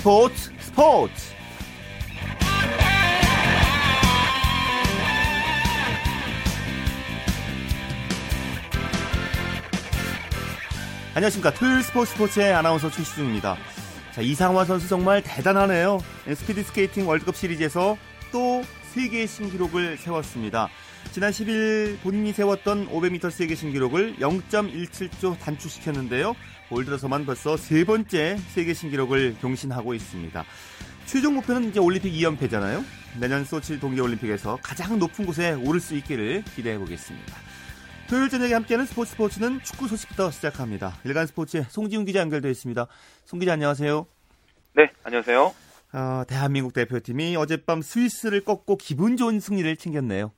스포츠 스포츠. 안녕하십니까. 토요일 스포츠 스포츠의 아나운서 최시중입니다. 자 이상화 선수 정말 대단하네요. 스피드 스케이팅 월드컵 시리즈에서 또 세계 신기록을 세웠습니다. 지난 10일 본인이 세웠던 500m 세계 신기록을 0.17초 단축시켰는데요 올 들어서만 벌써 세 번째 세계 신기록을 경신하고 있습니다. 최종 목표는 이제 올림픽 2연패잖아요. 내년 소치 동계올림픽에서 가장 높은 곳에 오를 수 있기를 기대해 보겠습니다. 토요일 저녁에 함께하는 스포츠 스포츠는 축구 소식부터 시작합니다. 일간 스포츠의 송지훈 기자 연결되어 있습니다. 송 기자 안녕하세요. 네, 안녕하세요. 어, 대한민국 대표팀이 어젯밤 스위스를 꺾고 기분 좋은 승리를 챙겼네요.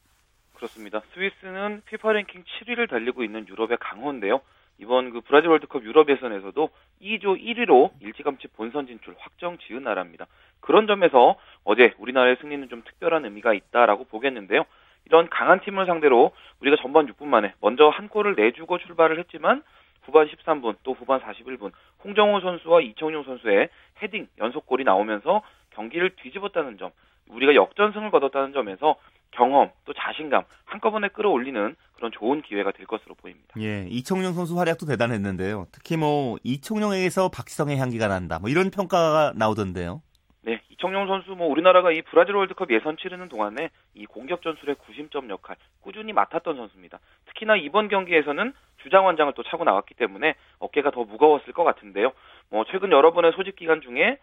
그렇습니다. 스위스는 피파 랭킹 7위를 달리고 있는 유럽의 강호인데요. 이번 그 브라질 월드컵 유럽 예선에서도 2조 1위로 일찌감치 본선 진출 확정 지은 나라입니다. 그런 점에서 어제 우리나라의 승리는 좀 특별한 의미가 있다라고 보겠는데요. 이런 강한 팀을 상대로 우리가 전반 6분 만에 먼저 한 골을 내주고 출발을 했지만 후반 13분 또 후반 41분 홍정호 선수와 이청용 선수의 헤딩 연속골이 나오면서 경기를 뒤집었다는 점 우리가 역전승을 거뒀다는 점에서 경험 또 자신감 한꺼번에 끌어올리는 그런 좋은 기회가 될 것으로 보입니다. 예, 이청용 선수 활약도 대단했는데요. 특히 뭐 이청용에게서 박지성의 향기가 난다. 뭐 이런 평가가 나오던데요. 네, 이청용 선수 뭐 우리나라가 이 브라질 월드컵 예선 치르는 동안에 이 공격 전술의 구심점 역할 꾸준히 맡았던 선수입니다. 특히나 이번 경기에서는 주장 완장을 또 차고 나왔기 때문에 어깨가 더 무거웠을 것 같은데요. 뭐 최근 여러 번의 소집 기간 중에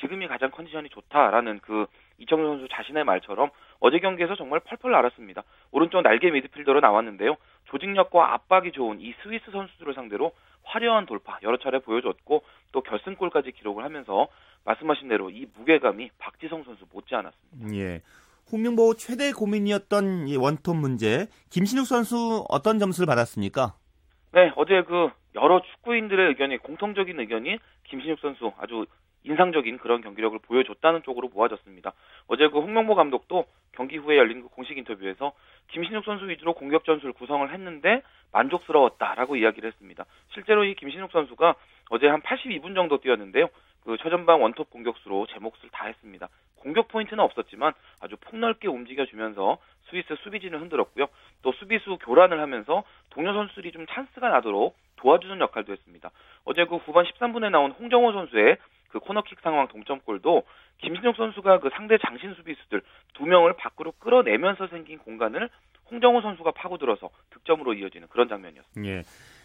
지금이 가장 컨디션이 좋다라는 그 이청용 선수 자신의 말처럼 어제 경기에서 정말 펄펄 날았습니다. 오른쪽 날개 미드필더로 나왔는데요. 조직력과 압박이 좋은 이 스위스 선수들을 상대로 화려한 돌파 여러 차례 보여줬고 또 결승골까지 기록을 하면서 말씀하신 대로 이 무게감이 박지성 선수 못지않았습니다. 예. 홍명보 최대 고민이었던 이 원톱 문제 김신욱 선수 어떤 점수를 받았습니까? 네, 어제 그 여러 축구인들의 의견이 공통적인 의견이 김신욱 선수 아주 인상적인 그런 경기력을 보여줬다는 쪽으로 모아졌습니다. 어제 그 홍명보 감독도 경기 후에 열린 그 공식 인터뷰에서 김신욱 선수 위주로 공격 전술을 구성을 했는데 만족스러웠다라고 이야기를 했습니다. 실제로 이 김신욱 선수가 어제 한 82분 정도 뛰었는데요. 그 최전방 원톱 공격수로 제 몫을 다했습니다. 공격 포인트는 없었지만 아주 폭넓게 움직여주면서 스위스 수비진을 흔들었고요. 또 수비수 교란을 하면서 동료 선수들이 좀 찬스가 나도록 도와주는 역할도 했습니다. 어제 그 후반 13분에 나온 홍정호 선수의 그 코너킥 상황 동점골도 김신욱 선수가 그 상대 장신 수비수들 두 명을 밖으로 끌어내면서 생긴 공간을 홍정호 선수가 파고들어서 득점으로 이어지는 그런 장면이었습니다. 예.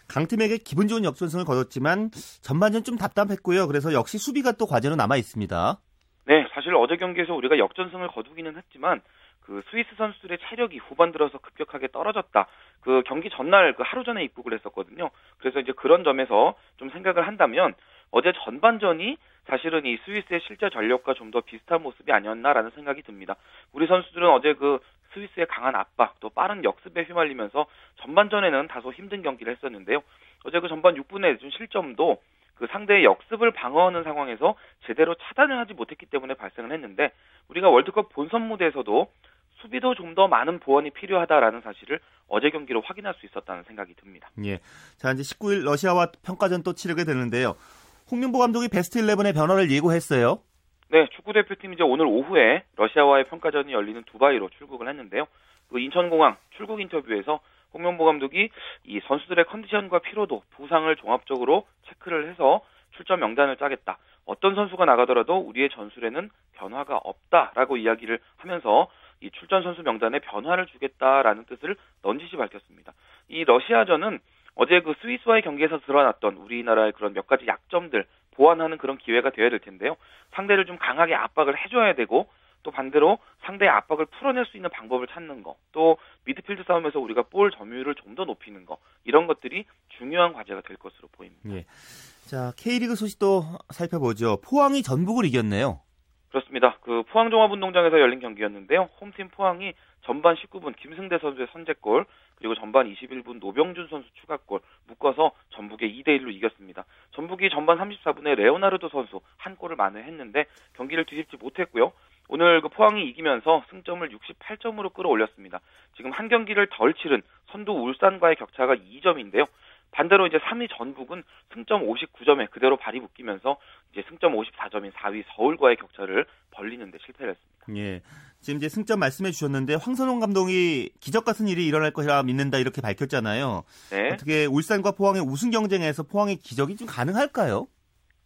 강팀에게 기분 좋은 역전승을 거뒀지만 전반전 좀 답답했고요. 그래서 역시 수비가 또 과제로 남아 있습니다. 네, 사실 어제 경기에서 우리가 역전승을 거두기는 했지만 그 스위스 선수들의 체력이 후반 들어서 급격하게 떨어졌다. 그 경기 전날 그 하루 전에 입국을 했었거든요. 그래서 이제 그런 점에서 좀 생각을 한다면 어제 전반전이 사실은 이 스위스의 실제 전력과 좀 더 비슷한 모습이 아니었나라는 생각이 듭니다. 우리 선수들은 어제 그 스위스의 강한 압박 또 빠른 역습에 휘말리면서 전반전에는 다소 힘든 경기를 했었는데요. 어제 그 전반 6분에 준 실점도 그 상대의 역습을 방어하는 상황에서 제대로 차단을 하지 못했기 때문에 발생을 했는데 우리가 월드컵 본선 무대에서도 수비도 좀 더 많은 보완이 필요하다라는 사실을 어제 경기로 확인할 수 있었다는 생각이 듭니다. 예. 자, 이제 19일 러시아와 평가전 또 치르게 되는데요. 홍명보 감독이 베스트 11의 변화를 예고했어요. 네, 축구 대표팀이 이제 오늘 오후에 러시아와의 평가전이 열리는 두바이로 출국을 했는데요. 그 인천공항 출국 인터뷰에서 홍명보 감독이 이 선수들의 컨디션과 피로도, 부상을 종합적으로 체크를 해서 출전 명단을 짜겠다. 어떤 선수가 나가더라도 우리의 전술에는 변화가 없다라고 이야기를 하면서 이 출전 선수 명단에 변화를 주겠다라는 뜻을 넌지시 밝혔습니다. 이 러시아전은 어제 그 스위스와의 경기에서 드러났던 우리나라의 그런 몇 가지 약점들 보완하는 그런 기회가 되어야 될 텐데요. 상대를 좀 강하게 압박을 해줘야 되고 또 반대로 상대의 압박을 풀어낼 수 있는 방법을 찾는 거, 또 미드필드 싸움에서 우리가 볼 점유율을 좀 더 높이는 거, 이런 것들이 중요한 과제가 될 것으로 보입니다. 예. 자, K리그 소식도 살펴보죠. 포항이 전북을 이겼네요. 그렇습니다. 그 포항 종합운동장에서 열린 경기였는데요. 홈팀 포항이 전반 19분 김승대 선수의 선제골, 그리고 전반 21분 노병준 선수 추가골 묶어서 전북의 2대 1로 이겼습니다. 전북이 전반 34분에 레오나르도 선수 한 골을 만회했는데 경기를 뒤집지 못했고요. 오늘 그 포항이 이기면서 승점을 68점으로 끌어올렸습니다. 지금 한 경기를 덜 치른 선두 울산과의 격차가 2점인데요. 반대로 이제 3위 전북은 승점 59점에 그대로 발이 묶이면서 이제 승점 54점인 4위 서울과의 격차를 벌리는 데 실패를 했습니다. 예. 지금 이제 승점 말씀해 주셨는데 황선홍 감독이 기적 같은 일이 일어날 것이라 믿는다 이렇게 밝혔잖아요. 네. 어떻게 울산과 포항의 우승 경쟁에서 포항의 기적이 좀 가능할까요?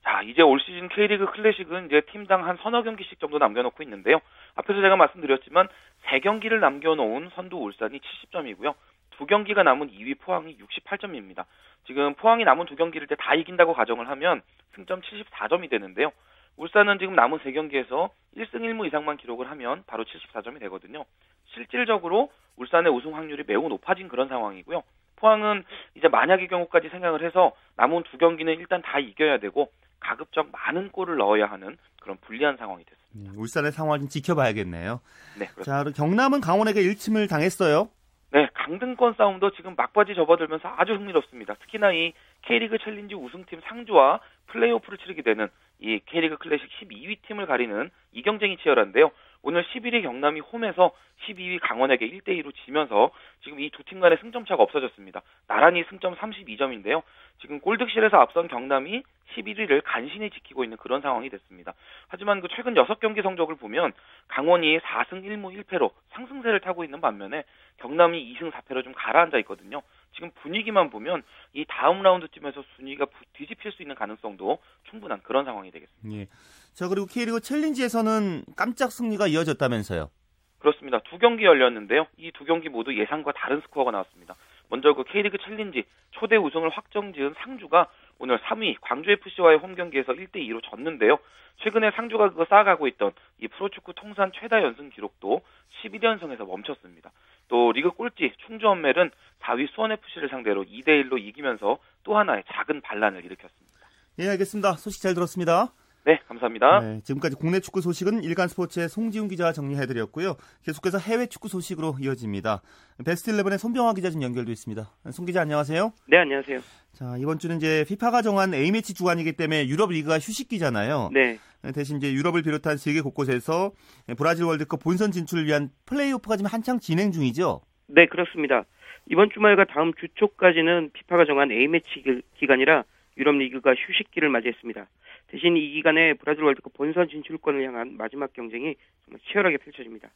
자, 이제 올 시즌 K리그 클래식은 이제 팀당 한 서너 경기씩 정도 남겨놓고 있는데요. 앞에서 제가 말씀드렸지만 세 경기를 남겨놓은 선두 울산이 70점이고요. 두 경기가 남은 2위 포항이 68점입니다. 지금 포항이 남은 두 경기를 다 이긴다고 가정을 하면 승점 74점이 되는데요. 울산은 지금 남은 세 경기에서 1승 1무 이상만 기록을 하면 바로 74점이 되거든요. 실질적으로 울산의 우승 확률이 매우 높아진 그런 상황이고요. 포항은 이제 만약의 경우까지 생각을 해서 남은 두 경기는 일단 다 이겨야 되고 가급적 많은 골을 넣어야 하는 그런 불리한 상황이 됐습니다. 음, 울산의 상황 좀 지켜봐야겠네요. 네. 그렇습니다. 자, 경남은 강원에게 1침을 당했어요. 네, 강등권 싸움도 지금 막바지 접어들면서 아주 흥미롭습니다. 특히나 이 K리그 챌린지 우승팀 상주와 플레이오프를 치르게 되는 이 K리그 클래식 12위 팀을 가리는 이 경쟁이 치열한데요. 오늘 11위 경남이 홈에서 12위 강원에게 1대 2로 지면서 지금 이 두 팀 간의 승점 차가 없어졌습니다. 나란히 승점 32점인데요. 지금 골득실에서 앞선 경남이 11위를 간신히 지키고 있는 그런 상황이 됐습니다. 하지만 그 최근 6경기 성적을 보면 강원이 4승 1무 1패로 상승세를 타고 있는 반면에 경남이 2승 4패로 좀 가라앉아 있거든요. 지금 분위기만 보면 이 다음 라운드쯤에서 순위가 뒤집힐 수 있는 가능성도 충분한 그런 상황이 되겠습니다. 예. 자 그리고 K리그 챌린지에서는 깜짝 승리가 이어졌다면서요? 그렇습니다. 두 경기 열렸는데요. 이 두 경기 모두 예상과 다른 스코어가 나왔습니다. 먼저 그 K리그 챌린지 초대 우승을 확정지은 상주가 오늘 3위 광주FC와의 홈 경기에서 1대 2로 졌는데요. 최근에 상주가 그거 쌓아가고 있던 이 프로축구 통산 최다 연승 기록도 11연승에서 멈췄습니다. 또 리그 꼴찌 충주원멜은 4위 수원FC를 상대로 2대1로 이기면서 또 하나의 작은 반란을 일으켰습니다. 예, 알겠습니다. 소식 잘 들었습니다. 네, 감사합니다. 네, 지금까지 국내 축구 소식은 일간 스포츠의 송지훈 기자가 정리해드렸고요. 계속해서 해외 축구 소식으로 이어집니다. 베스트 11의 손병화 기자 좀 연결돼 있습니다. 송 기자 안녕하세요. 네, 안녕하세요. 자, 이번 주는 이제 피파가 정한 A매치 주간이기 때문에 유럽 리그가 휴식기잖아요. 네. 대신 이제 유럽을 비롯한 세계 곳곳에서 브라질 월드컵 본선 진출을 위한 플레이오프가 지금 한창 진행 중이죠. 네, 그렇습니다. 이번 주말과 다음 주 초까지는 피파가 정한 A매치 기간이라 유럽 리그가 휴식기를 맞이했습니다. 대신 이 기간에 브라질 월드컵 본선 진출권을 향한 마지막 경쟁이 정말 치열하게 펼쳐집니다.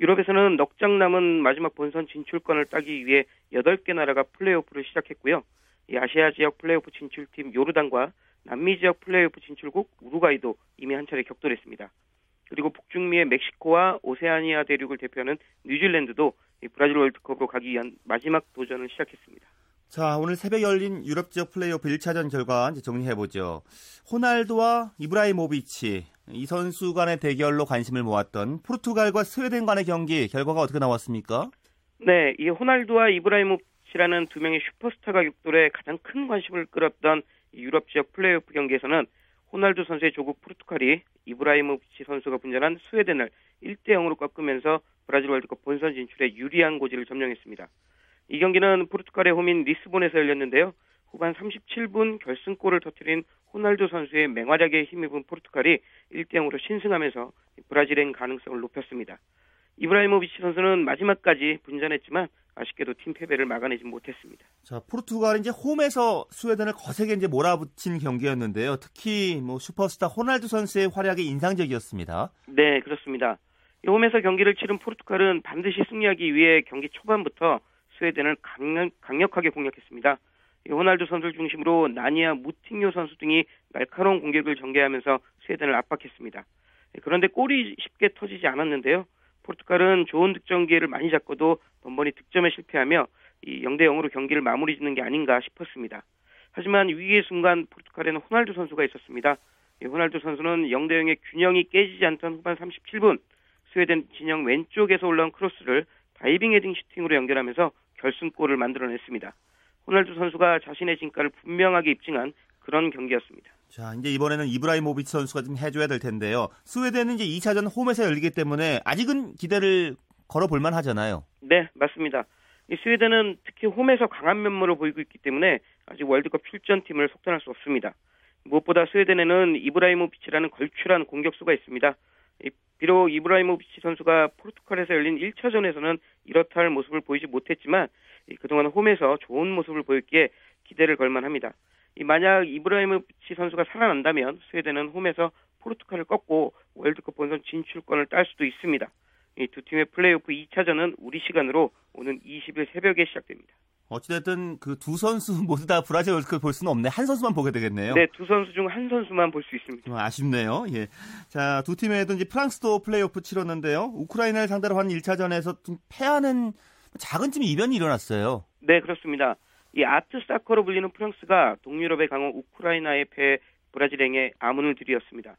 유럽에서는 넉 장 남은 마지막 본선 진출권을 따기 위해 8개 나라가 플레이오프를 시작했고요. 이 아시아 지역 플레이오프 진출팀 요르단과 남미 지역 플레이오프 진출국 우루과이도 이미 한 차례 격돌했습니다. 그리고 북중미의 멕시코와 오세아니아 대륙을 대표하는 뉴질랜드도 브라질 월드컵으로 가기 위한 마지막 도전을 시작했습니다. 자, 오늘 새벽 열린 유럽 지역 플레이오프 1차전 결과 이제 정리해보죠. 호날두와 이브라히모비치, 이 선수 간의 대결로 관심을 모았던 포르투갈과 스웨덴 간의 경기 결과가 어떻게 나왔습니까? 네, 이 호날두와 이브라히모비치라는 두 명의 슈퍼스타가 격돌해 가장 큰 관심을 끌었던 유럽 지역 플레이오프 경기에서는 호날두 선수의 조국 포르투갈이 이브라히모비치 선수가 분전한 스웨덴을 1대 0으로 꺾으면서 브라질 월드컵 본선 진출에 유리한 고지를 점령했습니다. 이 경기는 포르투갈의 홈인 리스본에서 열렸는데요. 후반 37분 결승골을 터뜨린 호날두 선수의 맹활약에 힘입은 포르투갈이 1대 0으로 신승하면서 브라질행 가능성을 높였습니다. 이브라히모비치 선수는 마지막까지 분전했지만 아쉽게도 팀 패배를 막아내지 못했습니다. 자, 포르투갈이 이제 홈에서 스웨덴을 거세게 이제 몰아붙인 경기였는데요. 특히 뭐 슈퍼스타 호날두 선수의 활약이 인상적이었습니다. 네, 그렇습니다. 홈에서 경기를 치른 포르투갈은 반드시 승리하기 위해 경기 초반부터 스웨덴을 강력, 강력하게 공략했습니다. 호날두 선수를 중심으로 나니와 무팅요 선수 등이 날카로운 공격을 전개하면서 스웨덴을 압박했습니다. 그런데 골이 쉽게 터지지 않았는데요. 포르투갈은 좋은 득점 기회를 많이 잡고도 번번이 득점에 실패하며 이 0대 0으로 경기를 마무리 짓는 게 아닌가 싶었습니다. 하지만 위기의 순간 포르투갈에는 호날두 선수가 있었습니다. 호날두 선수는 0대 0의 균형이 깨지지 않던 후반 37분 스웨덴 진영 왼쪽에서 올라온 크로스를 다이빙 헤딩 슈팅으로 연결하면서 결승골을 만들어냈습니다. 호날두 선수가 자신의 진가를 분명하게 입증한 그런 경기였습니다. 자, 이제 이번에는 이브라히모비치 선수가 좀 해줘야 될 텐데요. 스웨덴은 이제 2차전 홈에서 열리기 때문에 아직은 기대를 걸어볼 만 하잖아요. 네, 맞습니다. 이 스웨덴은 특히 홈에서 강한 면모를 보이고 있기 때문에 아직 월드컵 출전팀을 속단할 수 없습니다. 무엇보다 스웨덴에는 이브라히모비치라는 걸출한 공격수가 있습니다. 비록 이브라히모비치 선수가 포르투갈에서 열린 1차전에서는 이렇다 할 모습을 보이지 못했지만 그동안 홈에서 좋은 모습을 보였기에 기대를 걸만합니다. 만약 이브라히모비치 선수가 살아난다면 스웨덴은 홈에서 포르투갈을 꺾고 월드컵 본선 진출권을 딸 수도 있습니다. 이 두 팀의 플레이오프 2차전은 우리 시간으로 오는 20일 새벽에 시작됩니다. 어찌됐든 그 두 선수 모두 다 브라질 월드컵 볼 수는 없네. 한 선수만 보게 되겠네요. 네, 두 선수 중 한 선수만 볼 수 있습니다. 좀 아쉽네요. 예. 자, 두 팀에도 이제 프랑스도 플레이오프 치렀는데요. 우크라이나를 상대로 한 1차전에서 좀 패하는 작은 팀 이변이 일어났어요. 네, 그렇습니다. 이 아트 사커로 불리는 프랑스가 동유럽의 강호 우크라이나의 패 브라질행에 아문을 들이었습니다.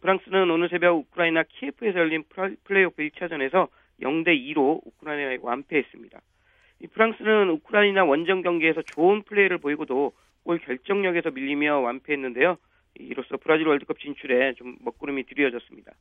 프랑스는 오늘 새벽 우크라이나 키예프에서 열린 플레이오프 1차전에서 0대 2로 우크라이나에 완패했습니다. 프랑스는 우크라이나 원정 경기에서 좋은 플레이를 보이고도 골 결정력에서 밀리며 완패했는데요. 이로써 브라질 월드컵 진출에 좀 먹구름이 드리워졌습니다.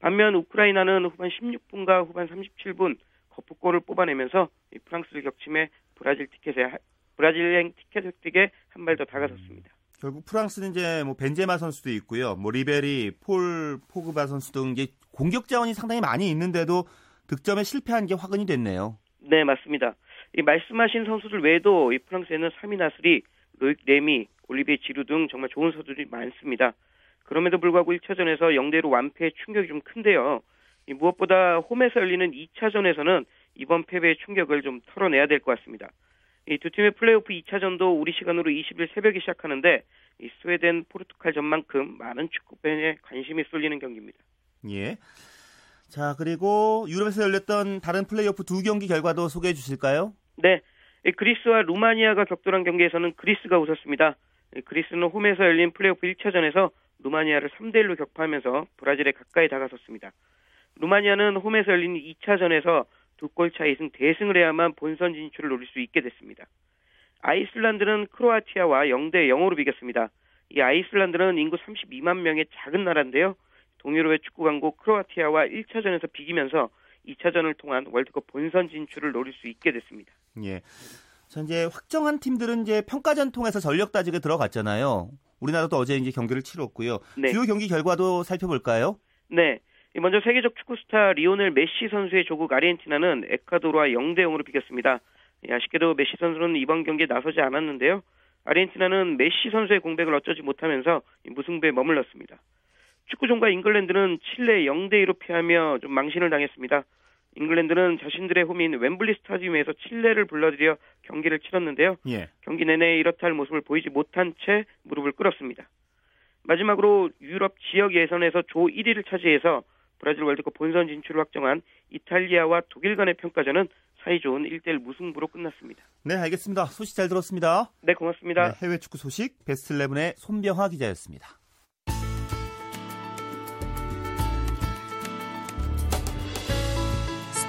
반면 우크라이나는 후반 16분과 후반 37분 거푸 골을 뽑아내면서 프랑스를 격침해 브라질 티켓에 브라질행 티켓 획득에 한 발 더 다가섰습니다. 결국 프랑스는 이제 뭐 벤제마 선수도 있고요. 뭐 리베리, 폴 포그바 선수 등 이제 공격 자원이 상당히 많이 있는데도 득점에 실패한 게 화근이 됐네요. 네, 맞습니다. 이 말씀하신 선수들 외에도 이 프랑스에는 사미 나스리, 로익 레미, 올리비에 지루 등 정말 좋은 선수들이 많습니다. 그럼에도 불구하고 1차전에서 0대1로 완패의 충격이 좀 큰데요. 이 무엇보다 홈에서 열리는 2차전에서는 이번 패배의 충격을 좀 털어내야 될 것 같습니다. 이 두 팀의 플레이오프 2차전도 우리 시간으로 20일 새벽에 시작하는데 이 스웨덴 포르투갈전만큼 많은 축구팬의 관심이 쏠리는 경기입니다. 예. 자, 그리고 유럽에서 열렸던 다른 플레이오프 두 경기 결과도 소개해 주실까요? 네. 그리스와 루마니아가 격돌한 경기에서는 그리스가 웃었습니다. 그리스는 홈에서 열린 플레이오프 1차전에서 루마니아를 3대1로 격파하면서 브라질에 가까이 다가섰습니다. 루마니아는 홈에서 열린 2차전에서 두 골 차 이승 대승을 해야만 본선 진출을 노릴 수 있게 됐습니다. 아이슬란드는 크로아티아와 0대 0으로 비겼습니다. 이 아이슬란드는 인구 32만 명의 작은 나라인데요. 동유럽의 축구 강국 크로아티아와 1차전에서 비기면서 2차전을 통한 월드컵 본선 진출을 노릴 수 있게 됐습니다. 예. 자, 이제 확정한 팀들은 이제 평가전 통해서 전력 다지기에 들어갔잖아요. 우리나라도 어제 이제 경기를 치렀고요. 네. 주요 경기 결과도 살펴볼까요? 네. 먼저 세계적 축구 스타 리오넬 메시 선수의 조국 아르헨티나는 에콰도르와 0대 0으로 비겼습니다. 아쉽게도 메시 선수는 이번 경기에 나서지 않았는데요. 아르헨티나는 메시 선수의 공백을 어쩌지 못하면서 무승부에 머물렀습니다. 축구 종가 잉글랜드는 칠레 0대 2로 패하며 좀 망신을 당했습니다. 잉글랜드는 자신들의 홈인 웸블리 스타디움에서 칠레를 불러들여 경기를 치렀는데요. 예. 경기 내내 이렇다 할 모습을 보이지 못한 채 무릎을 꿇었습니다. 마지막으로 유럽 지역 예선에서 조 1위를 차지해서 브라질 월드컵 본선 진출을 확정한 이탈리아와 독일 간의 평가전은 사이좋은 1대1 무승부로 끝났습니다. 네, 알겠습니다. 소식 잘 들었습니다. 네, 고맙습니다. 네, 해외 축구 소식 베스트 11의 손병화 기자였습니다.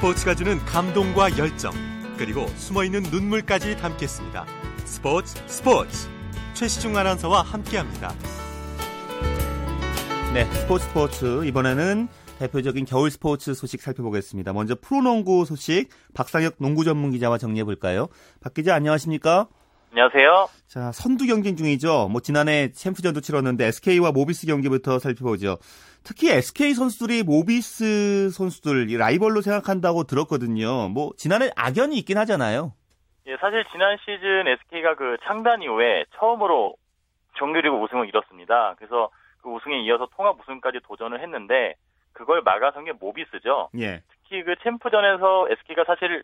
스포츠가 주는 감동과 열정, 그리고 숨어있는 눈물까지 담겠습니다. 스포츠 스포츠 최시중 아나운서와 함께합니다. 네, 스포츠 스포츠 이번에는 대표적인 겨울 스포츠 소식 살펴보겠습니다. 먼저 프로농구 소식 박상혁 농구 전문 기자와 정리해 볼까요? 박 기자 안녕하십니까? 안녕하세요. 자, 선두 경쟁 중이죠. 뭐 지난해 챔프전도 치렀는데 SK와 모비스 경기부터 살펴보죠. 특히 SK 선수들이 모비스 선수들 라이벌로 생각한다고 들었거든요. 뭐 지난해 악연이 있긴 하잖아요. 예, 사실 지난 시즌 SK가 그 창단 이후에 처음으로 정규리그 우승을 이뤘습니다. 그래서 그 우승에 이어서 통합 우승까지 도전을 했는데 그걸 막아선 게 모비스죠. 예. 특히 그 챔프전에서 SK가 사실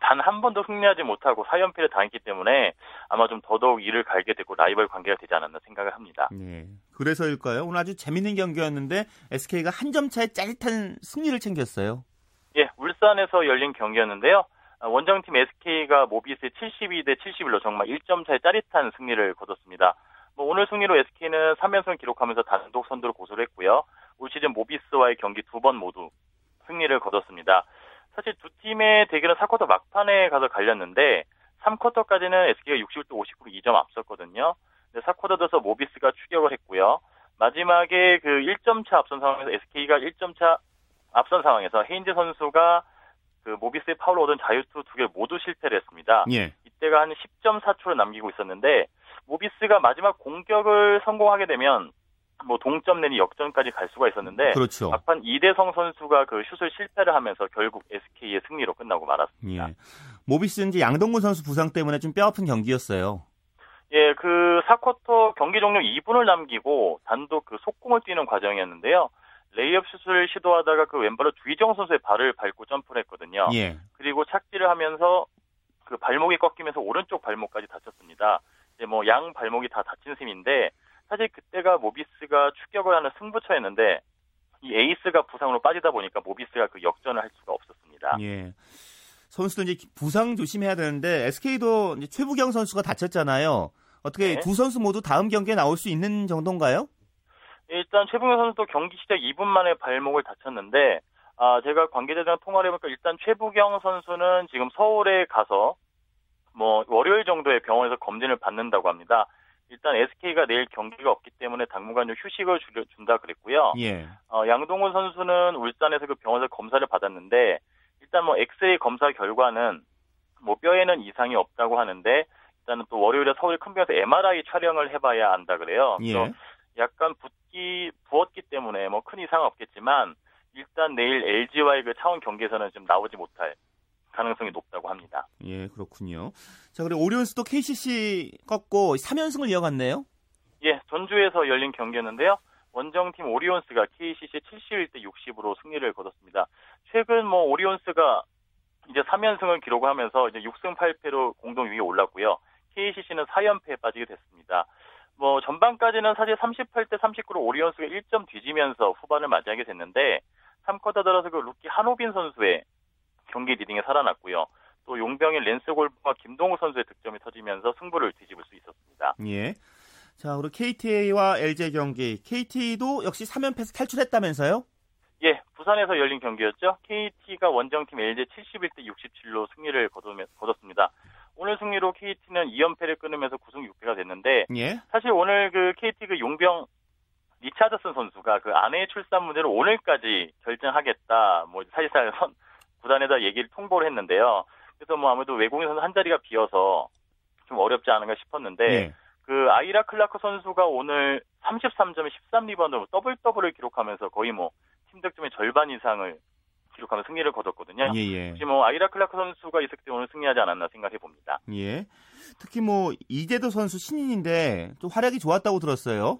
단 한 번도 승리하지 못하고 4연패를 당했기 때문에 아마 좀 더더욱 이를 갈게 되고 라이벌 관계가 되지 않았나 생각을 합니다. 예. 그래서일까요? 오늘 아주 재밌는 경기였는데 SK가 한 점 차의 짜릿한 승리를 챙겼어요. 예, 울산에서 열린 경기였는데요. 원정팀 SK가 모비스의 72대 71로 정말 1점 차의 짜릿한 승리를 거뒀습니다. 뭐 오늘 승리로 SK는 3연승을 기록하면서 단독 선두를 고수를 했고요. 올 시즌 모비스와의 경기 두 번 모두 승리를 거뒀습니다. 사실 두 팀의 대결은 4쿼터 막판에 가서 갈렸는데 3쿼터까지는 SK가 61대 59로 2점 앞섰거든요. 근데 4쿼터 돼서 모비스가 추격을 했고요. 마지막에 그 1점 차 앞선 상황에서 SK가 1점 차 앞선 상황에서 헤인즈 선수가 그 모비스의 파울로 얻은 자유투 두 개를 모두 실패를 했습니다. 예. 이때가 한 10.4초를 남기고 있었는데 모비스가 마지막 공격을 성공하게 되면 뭐 동점 내지 역전까지 갈 수가 있었는데 그렇죠. 막판 이대성 선수가 그 슛을 실패를 하면서 결국 SK의 승리로 끝나고 말았습니다. 예. 모비스는 이제 양동근 선수 부상 때문에 좀 뼈아픈 경기였어요. 예, 그 4쿼터 경기 종료 2분을 남기고 단독 그 속공을 뛰는 과정이었는데요. 레이업 슛을 시도하다가 그 왼발로 주희정 선수의 발을 밟고 점프를 했거든요. 예. 그리고 착지를 하면서 그 발목이 꺾이면서 오른쪽 발목까지 다쳤습니다. 이제 뭐 양 발목이 다 다친 셈인데 사실 그때가 모비스가 추격을 하는 승부처였는데 이 에이스가 부상으로 빠지다 보니까 모비스가 그 역전을 할 수가 없었습니다. 예. 선수들 이제 부상 조심해야 되는데 SK도 이제 최부경 선수가 다쳤잖아요. 어떻게 네. 두 선수 모두 다음 경기에 나올 수 있는 정도인가요? 일단 최붕현 선수도 경기 시작 2분 만에 발목을 다쳤는데 아 제가 관계자들이랑 통화를 해보니까 일단 최부경 선수는 지금 서울에 가서 뭐 월요일 정도에 병원에서 검진을 받는다고 합니다. 일단 SK가 내일 경기가 없기 때문에 당분간 좀 휴식을 주, 준다 그랬고요. 예. 어, 양동훈 선수는 울산에서 그 병원에서 검사를 받았는데 일단 뭐 엑스레이 검사 결과는 뭐 뼈에는 이상이 없다고 하는데 일단은 또 월요일에 서울 큰 병원에서 MRI 촬영을 해봐야 안다 그래요. 예. 그래서 약간 붓기 부었기 때문에 뭐 큰 이상 은 없겠지만 일단 내일 LG와의 그 차원 경기에서는 좀 나오지 못할 가능성이 높다고 합니다. 예, 그렇군요. 자, 그리고 오리온스도 KCC 꺾고 3연승을 이어갔네요. 예, 전주에서 열린 경기였는데요. 원정팀 오리온스가 KCC 71대 60으로 승리를 거뒀습니다. 최근 뭐 오리온스가 이제 3연승을 기록하면서 이제 6승 8패로 공동 6위에 올랐고요. KCC는 4연패에 빠지게 됐습니다. 뭐 전반까지는 사실 38대 39로 오리온스가 1점 뒤지면서 후반을 맞이하게 됐는데 3쿼터 들어서 그 루키 한호빈 선수의 경기 리딩이 살아났고요. 또 용병의 랜스 골번과 김동우 선수의 득점이 터지면서 승부를 뒤집을 수 있었습니다. 예. 자, 그리고 KT와 LG 경기. KT도 역시 3연패에서 탈출했다면서요? 예, 부산에서 열린 경기였죠. KT가 원정팀 LG 71대 67로 승리를 거뒀습니다. 오늘 승리로 KT는 2연패를 끊으면서 9승 6패가 됐는데 예. 사실 오늘 그 KT 그 용병 리차드슨 선수가 그 아내의 출산 문제를 오늘까지 결정하겠다. 뭐 사실상 선 구단에다 얘기를 통보를 했는데요. 그래서 뭐 아무래도 외국인 선수 한 자리가 비어서 좀 어렵지 않은가 싶었는데 예. 그 아이라 클라크 선수가 오늘 33점에 13리바운드 더블 더블을 기록하면서 거의 뭐 팀 득점의 절반 이상을 기록하며 승리를 거뒀거든요. 예, 예. 혹시 뭐 아이라 클라크 선수가 있을 때 오늘 승리하지 않았나 생각해 봅니다. 예. 특히 뭐 이재도 선수 신인인데 또 활약이 좋았다고 들었어요.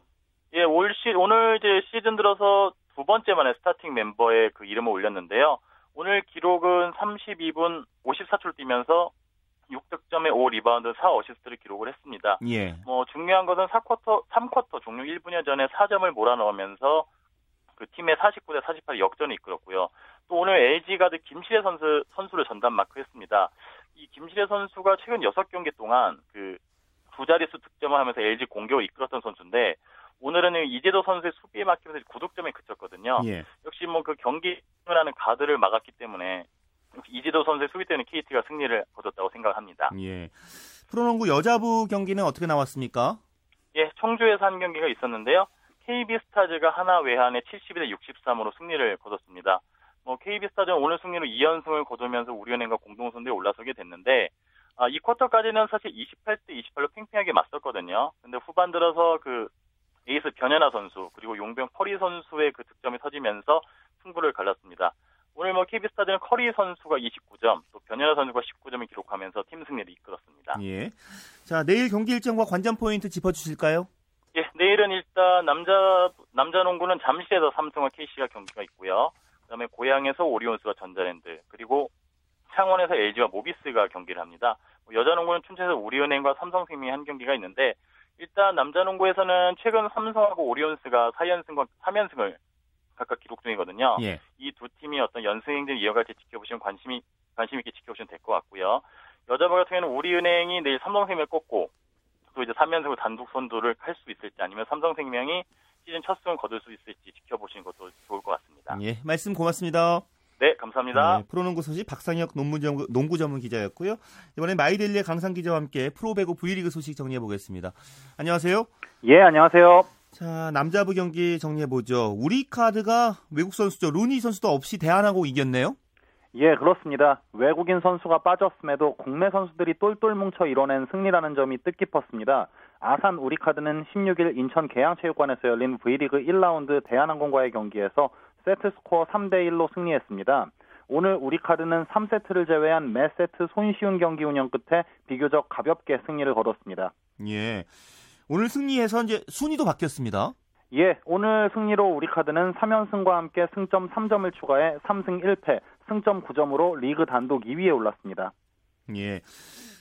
예, 올 시, 오늘 이제 시즌 들어서 두 번째 만에 스타팅 멤버에 그 이름을 올렸는데요. 오늘 기록은 32분 54초를 뛰면서 6득점에 5 리바운드 4 어시스트를 기록을 했습니다. 예. 뭐 중요한 것은 4쿼터, 3쿼터 종료 1분여 전에 4점을 몰아넣으면서 그 팀의 49대 48 역전을 이끌었고요. 또 오늘 LG 가드 김시래 선수 선수를 전담 마크했습니다. 이 김시래 선수가 최근 6경기 동안 그 두 자릿수 득점을 하면서 LG 공격을 이끌었던 선수인데 오늘은 이재도 선수의 수비에 막히면서 9득점에 그쳤거든요. 예. 역시 뭐 그 경기를 하는 가드를 막았기 때문에 이재도 선수의 수비 때문에 KT가 승리를 거뒀다고 생각합니다. 예. 프로농구 여자부 경기는 어떻게 나왔습니까? 예, 청주에서 한 경기가 있었는데요. KB 스타즈가 하나 외환에 72대 63으로 승리를 거뒀습니다. 뭐 KB 스타즈는 오늘 승리로 2연승을 거두면서 우리은행과 공동선두에 올라서게 됐는데 아, 이 쿼터까지는 사실 28대 28로 팽팽하게 맞섰거든요. 근데 후반 들어서 그 에이스 변연하 선수 그리고 용병 커리 선수의 그 득점이 터지면서 승부를 갈랐습니다. 오늘 뭐 KB 스타즈는 커리 선수가 29점, 또 변연하 선수가 19점을 기록하면서 팀 승리를 이끌었습니다. 예. 자, 내일 경기 일정과 관전 포인트 짚어 주실까요? 예, 내일은 일단 남자 남자 농구는 잠실에서 삼성과 KC가 경기가 있고요. 그다음에 고향에서 오리온스와 전자랜드 그리고 창원에서 LG와 모비스가 경기를 합니다. 뭐 여자 농구는 춘천에서 우리은행과 삼성생명이 한 경기가 있는데 일단 남자 농구에서는 최근 삼성하고 오리온스가 4연승과 3연승을 각각 기록 중이거든요. 예. 이두 팀이 어떤 연승 행진을 이어갈지 지켜보시면 관심이 관심 있게 지켜보시면 될 것 같고요. 여자부 같은 경우는 우리은행이 내일 삼성생명을 꺾고 또 이제 3연승으로 단독 선두를 할 수 있을지 아니면 삼성생명이 시즌 첫 승을 거둘 수 있을지 지켜보시는 것도 좋을 것 같습니다. 예. 말씀 고맙습니다. 네, 감사합니다. 네, 프로농구 소식 박상혁 농구 전문, 농구 전문 기자였고요. 이번엔 마이데일리의 강상 기자와 함께 프로배구 V리그 소식 정리해 보겠습니다. 안녕하세요. 예, 안녕하세요. 자, 남자부 경기 정리해 보죠. 우리 카드가 외국 선수죠. 루니 선수도 없이 대안하고 이겼네요. 예, 그렇습니다. 외국인 선수가 빠졌음에도 국내 선수들이 똘똘 뭉쳐 이뤄낸 승리라는 점이 뜻깊었습니다. 아산 우리카드는 16일 인천 계양체육관에서 열린 V리그 1라운드 대한항공과의 경기에서 세트 스코어 3대 1로 승리했습니다. 오늘 우리 카드는 3세트를 제외한 매 세트 손쉬운 경기 운영 끝에 비교적 가볍게 승리를 거뒀습니다. 예. 오늘 승리해서 이제 순위도 바뀌었습니다. 예, 오늘 승리로 우리 카드는 3연승과 함께 승점 3점을 추가해 3승 1패, 승점 9점으로 리그 단독 2위에 올랐습니다. 예.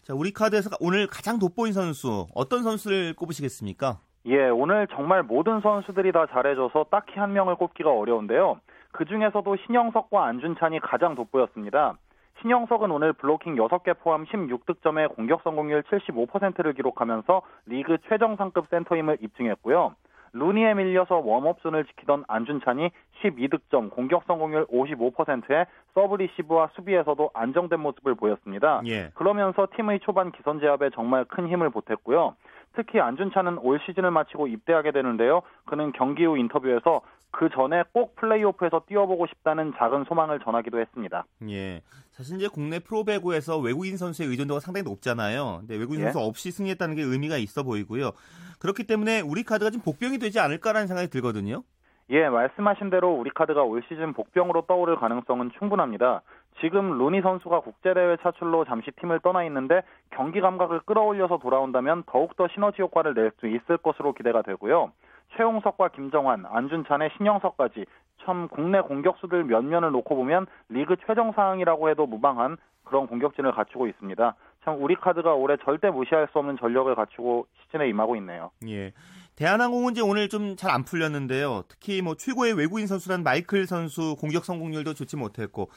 자, 우리 카드에서 오늘 가장 돋보인 선수 어떤 선수를 꼽으시겠습니까? 예, 오늘 정말 모든 선수들이 다 잘해줘서 딱히 한 명을 꼽기가 어려운데요. 그 중에서도 신영석과 안준찬이 가장 돋보였습니다. 신영석은 오늘 블로킹 6개 포함 16득점에 공격 성공률 75%를 기록하면서 리그 최정상급 센터임을 입증했고요. 루니에 밀려서 웜업순을 지키던 안준찬이 12득점, 공격 성공률 55%에 서브 리시브와 수비에서도 안정된 모습을 보였습니다. 예. 그러면서 팀의 초반 기선 제압에 정말 큰 힘을 보탰고요. 특히 안준찬은 올 시즌을 마치고 입대하게 되는데요. 그는 경기 후 인터뷰에서 그 전에 꼭 플레이오프에서 뛰어보고 싶다는 작은 소망을 전하기도 했습니다. 예. 사실 이제 국내 프로배구에서 외국인 선수의 의존도가 상당히 높잖아요. 근데 외국인 예. 선수 없이 승리했다는 게 의미가 있어 보이고요. 그렇기 때문에 우리 카드가 좀 복병이 되지 않을까라는 생각이 들거든요. 예, 말씀하신 대로 우리 카드가 올 시즌 복병으로 떠오를 가능성은 충분합니다. 지금 루니 선수가 국제대회 차출로 잠시 팀을 떠나 있는데 경기 감각을 끌어올려서 돌아온다면 더욱더 시너지 효과를 낼 수 있을 것으로 기대가 되고요. 최용석과 김정환, 안준찬의 신영석까지 참 국내 공격수들 몇 면을 놓고 보면 리그 최정 상황이라고 해도 무방한 그런 공격진을 갖추고 있습니다. 참 우리 카드가 올해 절대 무시할 수 없는 전력을 갖추고 시즌에 임하고 있네요. 예. 대한항공은 이제 오늘 좀 잘 안 풀렸는데요. 특히 뭐 최고의 외국인 선수란 마이클 선수 공격 성공률도 좋지 못했고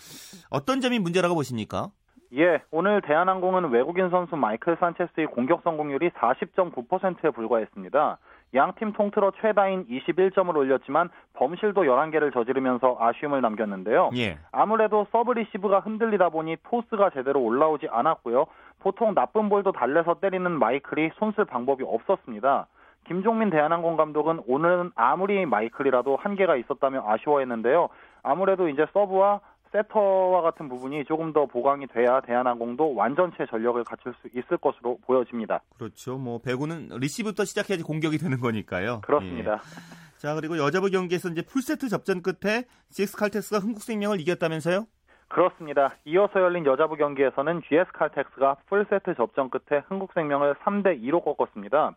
어떤 점이 문제라고 보십니까? 예, 오늘 대한항공은 외국인 선수 마이클 산체스의 공격 성공률이 40.9%에 불과했습니다. 양팀 통틀어 최다인 21점을 올렸지만 범실도 11개를 저지르면서 아쉬움을 남겼는데요. 예. 아무래도 서브 리시브가 흔들리다 보니 토스가 제대로 올라오지 않았고요. 보통 나쁜 볼도 달래서 때리는 마이클이 손쓸 방법이 없었습니다. 김종민 대한항공 감독은 오늘은 아무리 마이클이라도 한계가 있었다며 아쉬워했는데요. 아무래도 이제 서브와 세터와 같은 부분이 조금 더 보강이 돼야 대한항공도 완전체 전력을 갖출 수 있을 것으로 보여집니다. 그렇죠. 뭐 배구는 리시브부터 시작해야지 공격이 되는 거니까요. 그렇습니다. 예. 자, 그리고 여자부 경기에서 이제 풀세트 접전 끝에 GS 칼텍스가 흥국생명을 이겼다면서요? 그렇습니다. 이어서 열린 여자부 경기에서는 GS 칼텍스가 풀세트 접전 끝에 흥국생명을 3대 2로 꺾었습니다.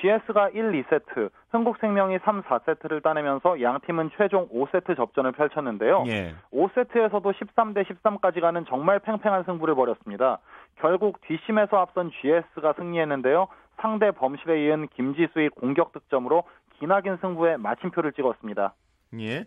GS가 1, 2세트, 흥국생명이 3, 4세트를 따내면서 양 팀은 최종 5세트 접전을 펼쳤는데요. 예. 5세트에서도 13대 13까지 가는 정말 팽팽한 승부를 벌였습니다. 결국 뒷심에서 앞선 GS가 승리했는데요. 상대 범실에 이은 김지수의 공격 득점으로 기나긴 승부에 마침표를 찍었습니다. 예.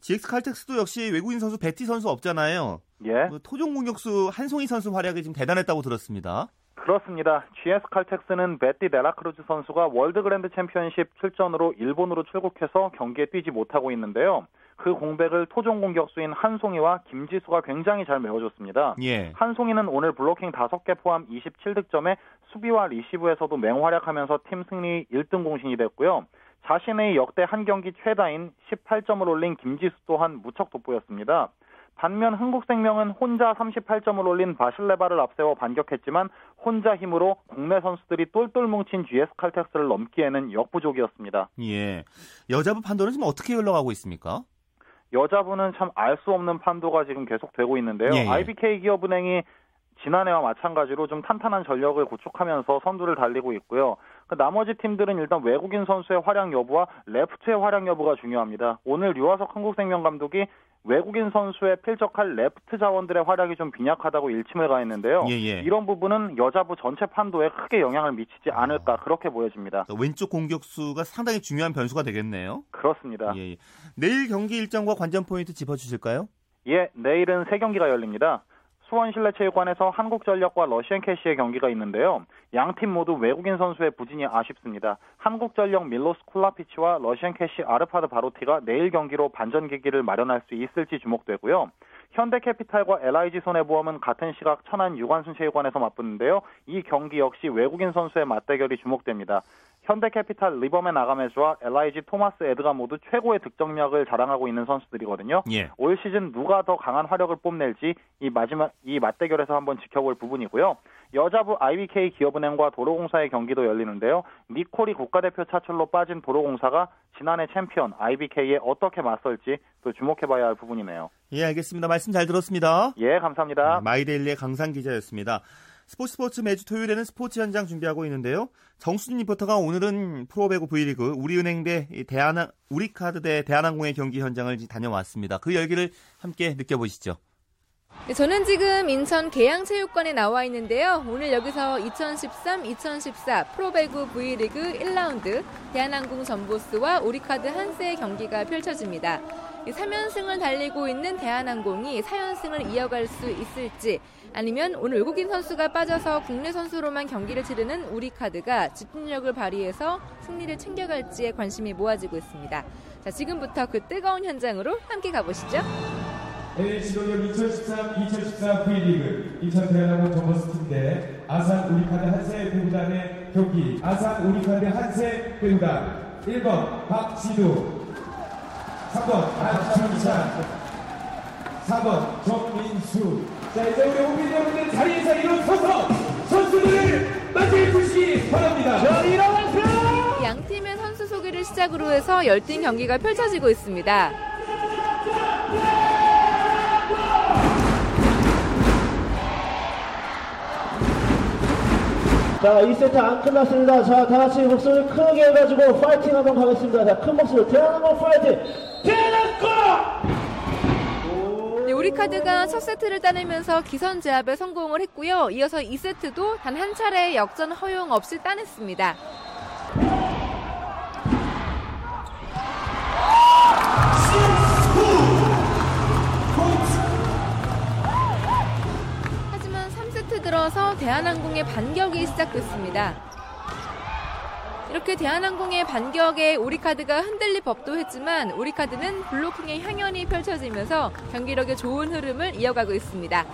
GS 칼텍스도 역시 외국인 선수 베티 선수 없잖아요. 예. 그 토종 공격수 한송이 선수 활약이 지금 대단했다고 들었습니다. 그렇습니다. GS 칼텍스는 베티 데라크루즈 선수가 월드 그랜드 챔피언십 출전으로 일본으로 출국해서 경기에 뛰지 못하고 있는데요. 그 공백을 토종 공격수인 한송이와 김지수가 굉장히 잘 메워줬습니다. 예. 한송이는 오늘 블로킹 5개 포함 27득점에 수비와 리시브에서도 맹활약하면서 팀 승리 1등 공신이 됐고요. 자신의 역대 한 경기 최다인 18점을 올린 김지수 또한 무척 돋보였습니다. 반면 흥국생명은 혼자 38점을 올린 바실레바를 앞세워 반격했지만 혼자 힘으로 국내 선수들이 똘똘 뭉친 GS 칼텍스를 넘기에는 역부족이었습니다. 예. 여자부 판도는 지금 어떻게 흘러가고 있습니까? 여자분은 참알 수 없는 판도가 지금 계속되고 있는데요. 예, 예. IBK 기업은행이 지난해와 마찬가지로 좀 탄탄한 전력을 구축하면서 선두를 달리고 있고요. 그 나머지 팀들은 일단 외국인 선수의 활약 여부와 레프트의 활약 여부가 중요합니다. 오늘 류화석 흥국생명 감독이 외국인 선수에 필적할 레프트 자원들의 활약이 좀 빈약하다고 일침을 가했는데요. 예, 예. 이런 부분은 여자부 전체 판도에 크게 영향을 미치지 않을까 그렇게 보여집니다. 왼쪽 공격수가 상당히 중요한 변수가 되겠네요. 그렇습니다. 예, 예. 내일 경기 일정과 관전 포인트 짚어주실까요? 예, 내일은 세 경기가 열립니다. 수원실내체육관에서 한국전력과 러시앤캐시의 경기가 있는데요. 양 팀 모두 외국인 선수의 부진이 아쉽습니다. 한국전력 밀로스 쿨라피치와 러시앤캐시 아르파드 바로티가 내일 경기로 반전 계기를 마련할 수 있을지 주목되고요. 현대캐피탈과 LIG 손해보험은 같은 시각 천안 유관순 체육관에서 맞붙는데요. 이 경기 역시 외국인 선수의 맞대결이 주목됩니다. 현대캐피탈 리버맨 아가메즈와 LIG 토마스 에드가 모두 최고의 득점력을 자랑하고 있는 선수들이거든요. 예. 올 시즌 누가 더 강한 화력을 뽐낼지 이 마지막 이 맞대결에서 한번 지켜볼 부분이고요. 여자부 IBK 기업은행과 도로공사의 경기도 열리는데요. 니콜이 국가대표 차출로 빠진 도로공사가 지난해 챔피언 IBK에 어떻게 맞설지 또 주목해봐야 할 부분이네요. 예, 알겠습니다. 말씀 잘 들었습니다. 예, 감사합니다. 마이데일리의 강산 기자였습니다. 스포츠 스포츠 매주 토요일에는 스포츠 현장 준비하고 있는데요. 정수진 리포터가 오늘은 프로배구 V리그 우리은행 대 대한항 우리카드 대 대한항공의 경기 현장을 다녀왔습니다. 그 열기를 함께 느껴보시죠. 네, 저는 지금 인천 계양체육관에 나와 있는데요. 오늘 여기서 2013-2014 프로배구 V리그 1라운드 대한항공 전보스와 우리카드 한세의 경기가 펼쳐집니다. 3연승을 달리고 있는 대한항공이 4연승을 이어갈 수 있을지 아니면 오늘 외국인 선수가 빠져서 국내 선수로만 경기를 치르는 우리 카드가 집중력을 발휘해서 승리를 챙겨갈지에 관심이 모아지고 있습니다. 자, 지금부터 그 뜨거운 현장으로 함께 가보시죠. NH노력 2013-2014 V리그. 인천 대한항공 전버스팀 대 아산 우리카드 한세 배구단의 경기. 아산 우리카드 한세 배구단. 1번 박지두 3번 안창찬. 4번 정민수 자 이제 우리 오빈 여러분들 자리에서 일어서서 선수들을 맞이해 주시기 바랍니다 자 일어나세요 양 팀의 선수 소개를 시작으로 해서 열띤 경기가 펼쳐지고 있습니다. 자, 2세트 안 끝났습니다. 자, 다 같이 목소리 크게 해가지고 파이팅 한번 가겠습니다. 자, 큰 목소리. 대한항공 파이팅! 네, 우리카드가 첫 세트를 따내면서 기선 제압에 성공을 했고요. 이어서 2세트도 단 한 차례의 역전 허용 없이 따냈습니다. 하지만 3세트 들어서 대한항공의 반격이 시작됐습니다. 이렇게 대한항공의 반격에 우리카드가 흔들릴 법도 했지만 우리카드는 블로킹의 향연이 펼쳐지면서 경기력의 좋은 흐름을 이어가고 있습니다.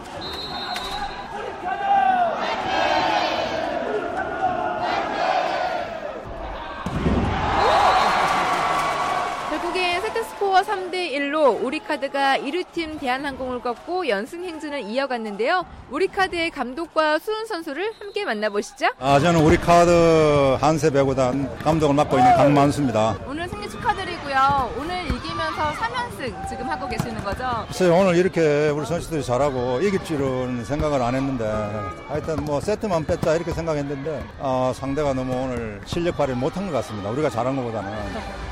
결국엔 세트 스코어 3대1로 우리카드가 1위팀 대한항공을 꺾고 연승 행진을 이어갔는데요. 우리카드의 감독과 수훈 선수를 함께 만나보시죠. 아, 저는 우리 카드 한새 배구단 감독을 맡고 있는 강만수입니다. 오늘 승리 축하드리고요. 오늘 이기 면서 3연승 지금 하고 계시는 거죠? 글쎄요, 오늘 이렇게 우리 선수들이 잘하고 이길 줄은 생각을 안 했는데 하여튼 뭐 세트만 뺏자 이렇게 생각했는데 아, 상대가 너무 오늘 실력 발휘 못한 것 같습니다. 우리가 잘한 것보다는.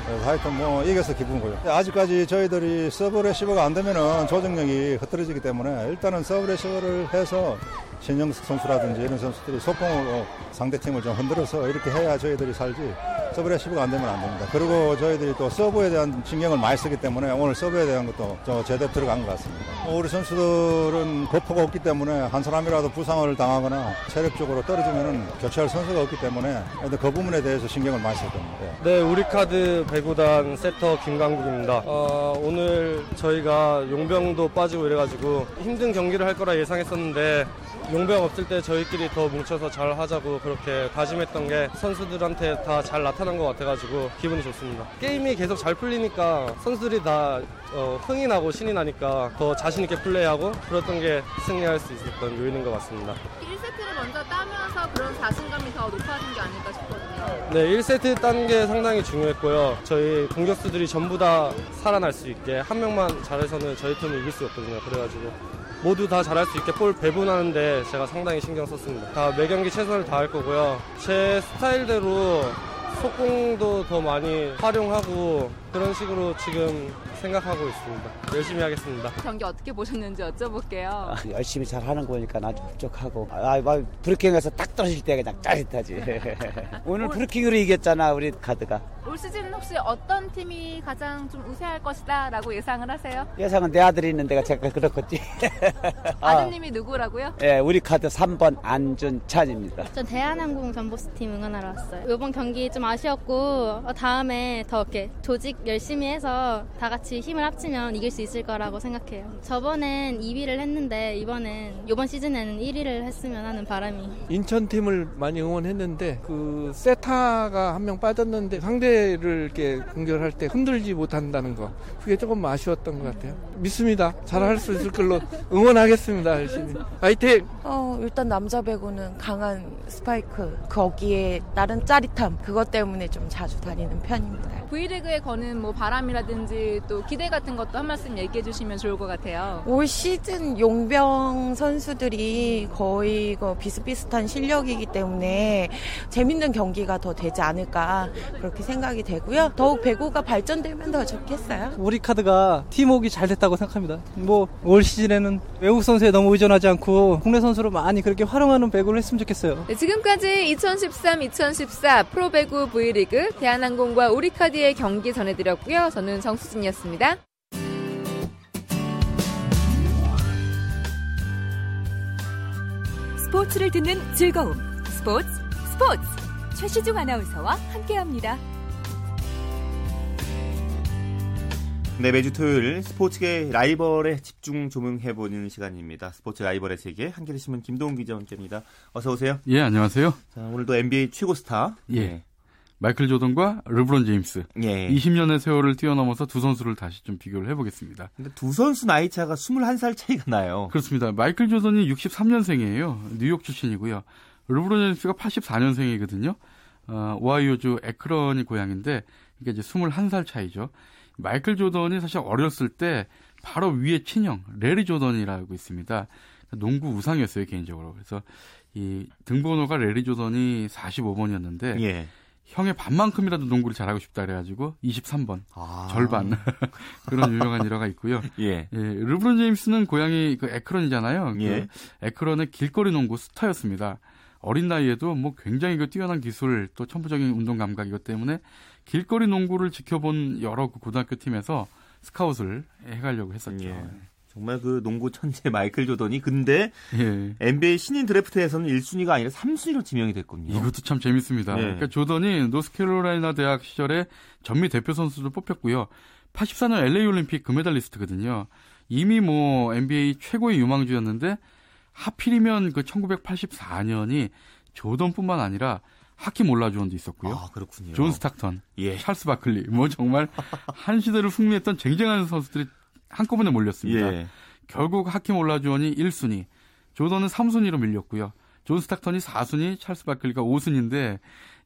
그래서 하여튼 뭐 이겨서 좋고요. 아직까지 저희들이 서브 리시브가 안 되면은 조직력이 흐트러지기 때문에 일단은 서브 리시브를 해서 신영석 선수라든지 이런 선수들이 속공으로 상대팀을 좀 흔들어서 이렇게 해야 저희들이 살지 서브 리시브가 안 되면 안 됩니다. 그리고 저희들이 또 서브에 대한 신경을 많이 쓰기 때문에 오늘 서브에 대한 것도 저 제대로 들어간 것 같습니다. 우리 선수들은 버퍼가 없기 때문에 한 사람이라도 부상을 당하거나 체력적으로 떨어지면은 교체할 선수가 없기 때문에 그 부분에 대해서 신경을 많이 썼거든요. 네, 우리 카드 배구단 세터 김강국입니다. 어, 오늘 저희가 용병도 빠지고 이래가지고 힘든 경기를 할 거라 예상했었는데 용병 없을 때 저희끼리 더 뭉쳐서 잘 하자고 그렇게 다짐했던 게 선수들한테 다 잘 나타난 것 같아가지고 기분이 좋습니다. 게임이 계속 잘 풀리니까 선수들이 다 어, 흥이 나고 신이 나니까 더 자신있게 플레이하고 그랬던 게 승리할 수 있었던 요인인 것 같습니다. 1세트를 먼저 따면서 그런 자신감이 더 높아진 게 아닐까 싶거든요. 네, 1세트 딴 게 상당히 중요했고요. 저희 공격수들이 전부 다 살아날 수 있게 한 명만 잘해서는 저희 팀을 이길 수 없거든요. 그래가지고 모두 다 잘할 수 있게 볼 배분하는데 제가 상당히 신경 썼습니다. 다 매 경기 최선을 다할 거고요. 제 스타일대로 속공도 더 많이 활용하고 그런 식으로 지금 생각하고 있습니다. 열심히 하겠습니다. 경기 어떻게 보셨는지 여쭤볼게요. 아, 열심히 잘 하는 거니까 아주 부족하고 아, 막 브루킹에서 딱 떨어질 때 그냥 짜릿하지. 오늘 브루킹으로 이겼잖아 우리 카드가. 올 시즌 혹시 어떤 팀이 가장 좀 우세할 것이다 라고 예상을 하세요? 예상은 내 아들이 있는 데가 제가 그렇겠지. 아드님이 누구라고요? 예, 우리 카드 3번 안준찬입니다. 전 대한항공 전보스팀 응원하러 왔어요. 이번 경기 좀 아쉬웠고 어, 다음에 더 이렇게 조직 열심히 해서 다 같이 힘을 합치면 이길 수 있을 거라고 생각해요. 저번엔 2위를 했는데 이번엔 이번 시즌에는 1위를 했으면 하는 바람이. 인천 팀을 많이 응원했는데 그 세타가 한 명 빠졌는데 상대를 이렇게 공격할 때 흔들지 못한다는 거 그게 조금 아쉬웠던 것 같아요. 믿습니다. 잘 할 수 있을 걸로 응원하겠습니다. 열심히. 파이팅! 어, 일단 남자 배구는 강한 스파이크 거기에 나른 짜릿함 그것 때문에 좀 자주 다니는 편입니다. V리그에 거는 뭐 바람이라든지 또 기대 같은 것도 한 말씀 얘기해 주시면 좋을 것 같아요. 올 시즌 용병 선수들이 거의 그 비슷비슷한 실력이기 때문에 재밌는 경기가 더 되지 않을까 그렇게 생각이 되고요. 더욱 배구가 발전되면 더 좋겠어요. 우리 카드가 팀워크가 잘 됐다고 생각합니다. 뭐 올 시즌에는 외국 선수에 너무 의존하지 않고 국내 선수로 많이 그렇게 활용하는 배구를 했으면 좋겠어요. 네, 지금까지 2013-2014 프로배구 V리그 대한항공과 우리카드의 경기 전해드렸고요. 저는 정수진이었습니다. 스포츠를 듣는 즐거움. 스포츠, 스포츠. 최시중 아나운서와 함께합니다. 네, 매주 토요일 스포츠계 라이벌에 집중 조명해보는 시간입니다. 스포츠 라이벌의 세계 한겨레 신문 김동훈 기자와 함께합니다. 어서 오세요. 예, 안녕하세요. 자, 오늘도 NBA 최고 스타. 예. 네. 마이클 조던과 르브론 제임스. 예. 20년의 세월을 뛰어넘어서 두 선수를 다시 좀 비교를 해보겠습니다. 근데 두 선수 나이 차가 21살 차이가 나요. 그렇습니다. 마이클 조던이 63년생이에요. 뉴욕 출신이고요. 르브론 제임스가 84년생이거든요. 어, 오하이오주 에크런이 고향인데 이게 이제 21살 차이죠. 마이클 조던이 사실 어렸을 때 바로 위에 친형 레리 조던이라고 있습니다. 농구 우상이었어요 개인적으로. 그래서 이 등번호가 레리 조던이 45번이었는데 예. 형의 반만큼이라도 농구를 잘하고 싶다 그래가지고 23번 아. 절반 그런 유명한 일화가 있고요. 예. 예, 르브론 제임스는 고향이 그 에크런이잖아요. 예. 그 에크런의 길거리 농구 스타였습니다. 어린 나이에도 뭐 굉장히 그 뛰어난 기술 또 천부적인 운동 감각이기 때문에 길거리 농구를 지켜본 여러 그 고등학교 팀에서 스카웃을 해가려고 했었죠. 예. 정말 그 농구 천재 마이클 조던이 근데 예. NBA 신인 드래프트에서는 1순위가 아니라 3순위로 지명이 됐거든요. 이것도 참 재밌습니다. 예. 그러니까 조던이 노스캐롤라이나 대학 시절에 전미 대표 선수로 뽑혔고요. 84년 LA 올림픽 금메달리스트거든요. 이미 뭐 NBA 최고의 유망주였는데 하필이면 그 1984년이 조던뿐만 아니라 하킴 올라주원도 있었고요. 아, 그렇군요. 존 스탁턴, 예. 찰스 바클리, 뭐 정말 한 시대를 풍미했던 쟁쟁한 선수들이 한꺼번에 몰렸습니다. 예. 결국 하킴 올라주원이 1순위, 조던은 3순위로 밀렸고요. 존 스탁턴이 4순위, 찰스 바클리가 5순위인데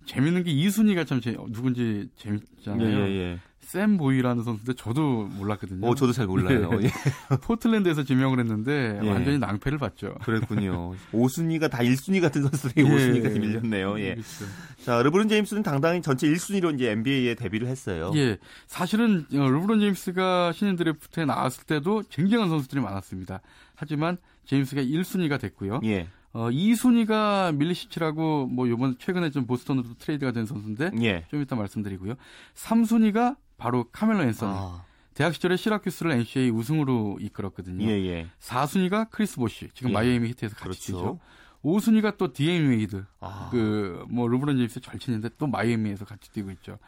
재밌는 게 2순위가 참 재, 누군지 재밌잖아요. 예, 예, 예. 샘 부이라는 선수인데 저도 몰랐거든요. 어, 저도 잘 몰라요. 예. 포틀랜드에서 지명을 했는데 예. 완전히 낭패를 봤죠. 그랬군요. 5순위가 다 1순위 같은 선수들이 예. 5순위까지 밀렸네요. 예. 그렇죠. 자, 르브론 제임스는 당당히 전체 1순위로 이제 NBA에 데뷔를 했어요. 예, 사실은 어, 르브론 제임스가 신인 드래프트에 나왔을 때도 쟁쟁한 선수들이 많았습니다. 하지만 제임스가 1순위가 됐고요. 예. 어, 2순위가 밀리치치라고 뭐 요번 최근에 좀 보스턴으로 트레이드가 된 선수인데 예. 좀 이따 말씀드리고요. 3순위가 바로 카멜로 앤서니. 아. 대학 시절에 시라큐스를 NCAA 우승으로 이끌었거든요. 예, 예. 4순위가 크리스 보시. 지금 예. 마이애미 히트에서 같이 그렇죠. 뛰죠. 5순위가 또 드웨인 웨이드. 아. 그, 뭐, 르브론 제임스 절친인데 또 마이애미에서 같이 뛰고 있죠.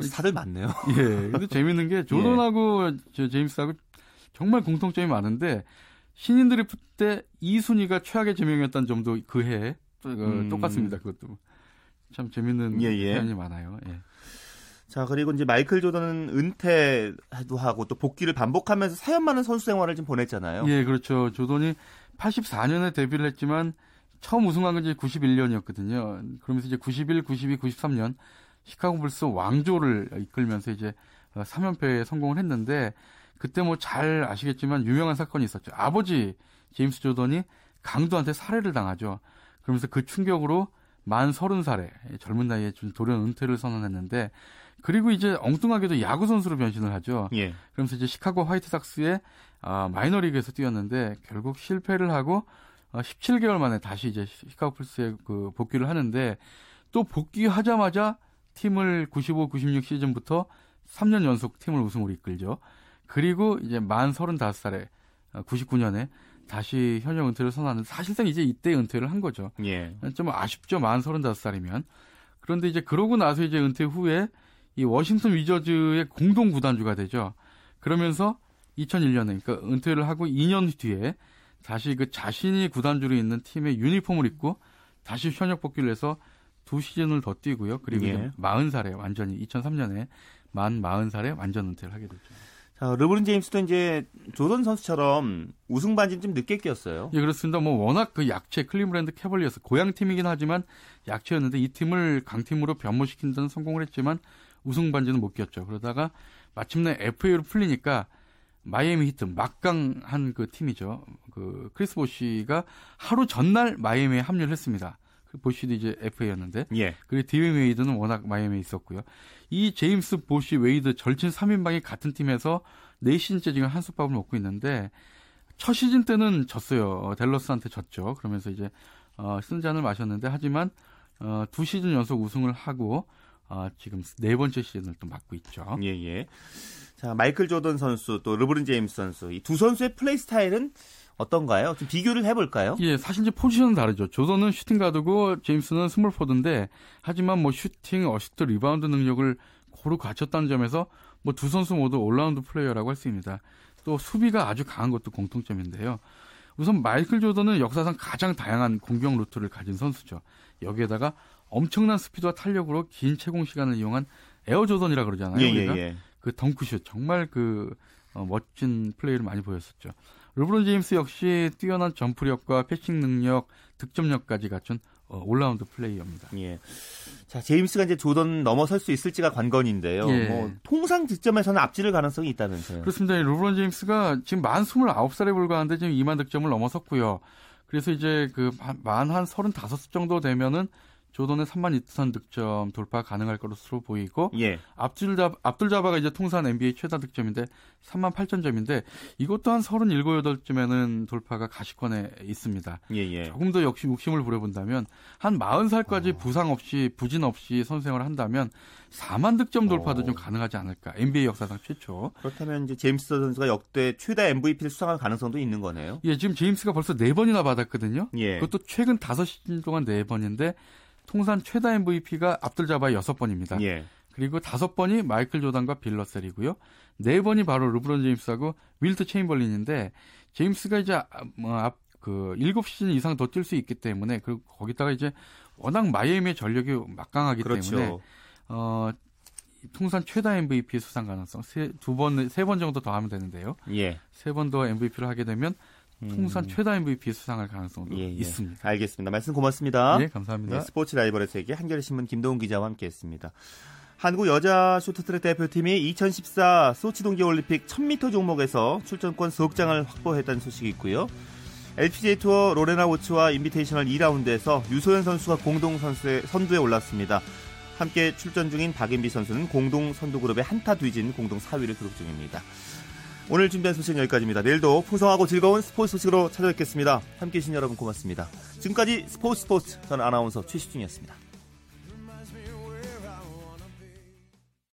스타들 많네요. 예. 근데 재밌는 게 조던하고 저 제임스하고 정말 공통점이 많은데 신인 드래프트 때 2순위가 최악의 지명이었다는 점도 그 해에 또, 어, 음. 똑같습니다. 그것도. 참 재밌는 예, 예. 사연이 많아요. 예. 자, 그리고 이제 마이클 조던은 은퇴도 하고 또 복귀를 반복하면서 사연 많은 선수 생활을 좀 보냈잖아요. 예, 그렇죠. 조던이 84년에 데뷔를 했지만 처음 우승한 건 이제 91년이었거든요. 그러면서 이제 91, 92, 93년 시카고 불스 왕조를 이끌면서 이제 3연패에 성공을 했는데 그때 뭐 잘 아시겠지만 유명한 사건이 있었죠. 아버지 제임스 조던이 강도한테 살해를 당하죠. 그러면서 그 충격으로 만 30살에 젊은 나이에 좀 돌연 은퇴를 선언했는데 그리고 이제 엉뚱하게도 야구 선수로 변신을 하죠. 예. 그러면서 이제 시카고 화이트삭스의 아, 마이너리그에서 뛰었는데 결국 실패를 하고 어, 17개월 만에 다시 이제 시카고 풀스에 그 복귀를 하는데 또 복귀하자마자 팀을 95, 96 시즌부터 3년 연속 팀을 우승으로 이끌죠. 그리고 이제 만 35살에 99년에 다시 현역 은퇴를 선언하는 사실상 이제 이때 은퇴를 한 거죠. 예. 좀 아쉽죠. 만 35살이면. 그런데 이제 그러고 나서 이제 은퇴 후에 이 워싱턴 위저즈의 공동 구단주가 되죠. 그러면서 2001년에 그러니까 은퇴를 하고 2년 뒤에 다시 그 자신이 구단주로 있는 팀의 유니폼을 입고 다시 현역 복귀를 해서 두 시즌을 더 뛰고요. 그리고 예. 이제 40살에 완전히 2003년에 만 40살에 완전 은퇴를 하게 됐죠. 자, 르브론 제임스도 이제 조던 선수처럼 우승 반지는 좀 늦게 꼈어요. 예, 그렇습니다. 뭐 워낙 그 약체 클리브랜드 캐벌리어스 고향 팀이긴 하지만 약체였는데 이 팀을 강팀으로 변모시킨 데는 성공을 했지만 우승 반지는 못 꼈죠. 그러다가 마침내 FA로 풀리니까 마이애미 히트 막강한 그 팀이죠. 그 크리스 보시가 하루 전날 마이애미에 합류를 했습니다. 그 보시도 이제 FA였는데. 예. 그리고 드웨인 웨이드는 워낙 마이애미에 있었고요. 이 제임스 보시 웨이드 절친 3인방이 같은 팀에서 4시즌째 지금 한솥밥을 먹고 있는데 첫 시즌 때는 졌어요. 댈러스한테 졌죠. 그러면서 이제 어, 쓴 잔을 마셨는데 하지만 어, 두 시즌 연속 우승을 하고 어, 지금 네 번째 시즌을 또 맞고 있죠. 예, 예. 자, 마이클 조던 선수 또 르브론 제임스 선수 이 두 선수의 플레이 스타일은 어떤가요? 좀 비교를 해볼까요? 예, 사실 이제 포지션은 다르죠. 조던은 슈팅 가드고 제임스는 스몰 포워드인데 하지만 뭐 슈팅, 어시스트, 리바운드 능력을 고루 갖췄다는 점에서 뭐 두 선수 모두 올라운드 플레이어라고 할 수 있습니다. 또 수비가 아주 강한 것도 공통점인데요. 우선 마이클 조던은 역사상 가장 다양한 공격 루트를 가진 선수죠. 여기에다가 엄청난 스피드와 탄력으로 긴 체공 시간을 이용한 에어 조던이라 그러잖아요. 예, 우리가. 예, 예. 그 덩크슛 정말 그 어, 멋진 플레이를 많이 보였었죠. 르브론 제임스 역시 뛰어난 점프력과 패싱 능력, 득점력까지 갖춘 어, 올라운드 플레이어입니다. 예. 자, 제임스가 이제 조던 넘어설 수 있을지가 관건인데요. 예. 뭐 통상 득점에서는 앞지를 가능성이 있다면서요. 그렇습니다. 이 르브론 제임스가 지금 만 29살에 불과한데 지금 2만 득점을 넘어섰고요. 그래서 이제 그 만 한 35 정도 되면은 조던의 3만 2천 득점 돌파 가능할 것으로 보이고 예. 압둘자 압둘자바가 이제 통산 NBA 최다 득점인데 3만 8천 점인데 이것도 한 37, 8쯤에는 돌파가 가시권에 있습니다. 예, 예. 조금 더 역시 욕심을 부려본다면 한 40살까지 어. 부상 없이 부진 없이 선생을 한다면 4만 득점 돌파도 어. 좀 가능하지 않을까. NBA 역사상 최초. 그렇다면 이제 제임스 선수가 역대 최다 MVP를 수상할 가능성도 있는 거네요. 예, 지금 제임스가 벌써 4 번이나 받았거든요. 예. 그것도 최근 5시즌 동안 4 번인데 통산 최다 MVP가 압둘자바의 6번입니다. 예. 그리고 5번이 마이클 조단과 빌러셀이고요. 4번이 바로 르브론 제임스하고 윌트 체인벌린인데 제임스가 이제 뭐그 7시즌 이상 더 뛸 수 있기 때문에 그리고 거기다가 이제 워낙 마이애미의 전력이 막강하기 그렇죠. 때문에 어 통산 최다 MVP 수상 가능성 두 번, 세 번 정도 더 하면 되는데요. 예. 세 번 더 MVP를 하게 되면 통산 음. 최다 MVP 수상할 가능성도 예, 예. 있습니다. 알겠습니다. 말씀 고맙습니다. 네, 감사합니다. 네, 스포츠 라이벌의 세계 한겨레신문 김동훈 기자와 함께했습니다. 한국 여자 쇼트트랙 대표팀이 2014 소치 동계올림픽 1000m 종목에서 출전권 석 장을 확보했다는 소식이 있고요. LPGA 투어 로레나 오초아 인비테이셔널 2라운드에서 유소연 선수가 공동 선수의 선두에 올랐습니다. 함께 출전 중인 박인비 선수는 공동 선두 그룹의 한 타 뒤진 공동 4위를 기록 중입니다. 오늘 준비한 소식은 여기까지입니다. 내일도 풍성하고 즐거운 스포츠 소식으로 찾아뵙겠습니다. 함께해 주신 여러분 고맙습니다. 지금까지 스포츠 스포츠 저는 아나운서 최시중이었습니다.